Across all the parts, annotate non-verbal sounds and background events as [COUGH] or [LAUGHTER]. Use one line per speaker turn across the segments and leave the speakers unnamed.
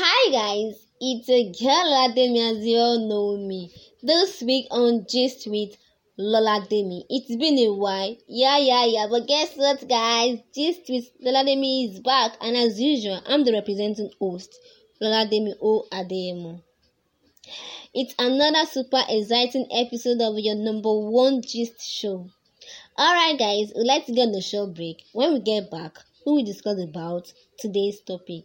Hi guys, it's a girl Ademi as you all know me. This week on Gist with Lola Demi. It's been a while, yeah, yeah, yeah. But guess what, guys? Gist with Lola Demi is back, and as usual, I'm the representing host, Lola O Ademo. It's another super exciting episode of your number one Gist show. Alright, guys, let's get the show break. When we get back, we will discuss about today's topic.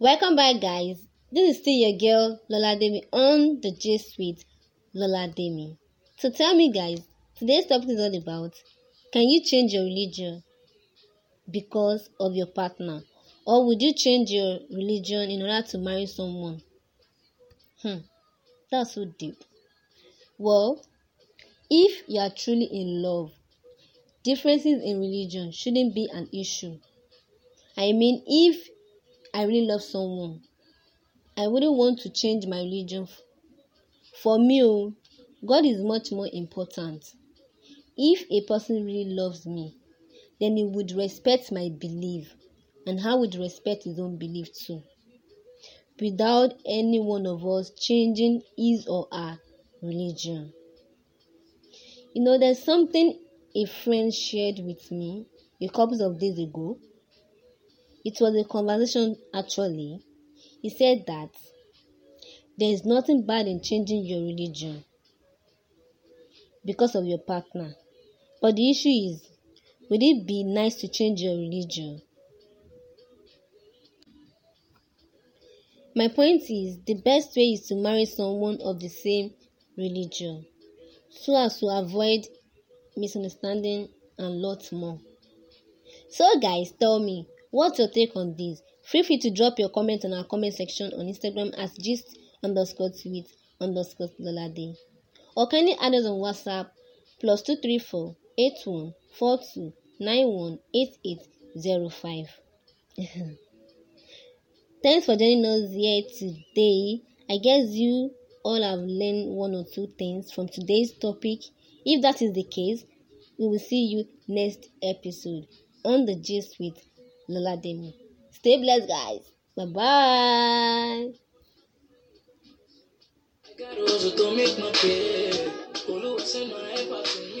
Welcome back, guys. This is still your girl Lola Demi on the Gist with Lola Demi. So tell me, guys, today's topic is all about: Can you change your religion because of your partner, or would you change your religion in order to marry someone? Hmm, that's so deep. Well, if you are truly in love, differences in religion shouldn't be an issue. I mean, if I really love someone, I wouldn't want to change my religion. For me, oh, God is much more important. If a person really loves me, then he would respect my belief and I would respect his own belief too. Without any one of us changing his or her religion. You know, there's something a friend shared with me a couple of days ago. It was a conversation actually. He said that there is nothing bad in changing your religion because of your partner. But the issue is would it be nice to change your religion? My point is the best way is to marry someone of the same religion so as to avoid misunderstanding and lots more. So guys, tell me, what's your take on this? Feel free to drop your comment on our comment section on Instagram as gist underscore tweet underscore lolade. Or kindly add us on WhatsApp plus two three four eight one four two nine one eight eight zero five. [LAUGHS] Thanks for joining us here today. I guess you all have learned one or two things from today's topic. If that is the case, we will see you next episode on the Gist with Lola Demi. Stay blessed, guys. Bye bye.
Make my send my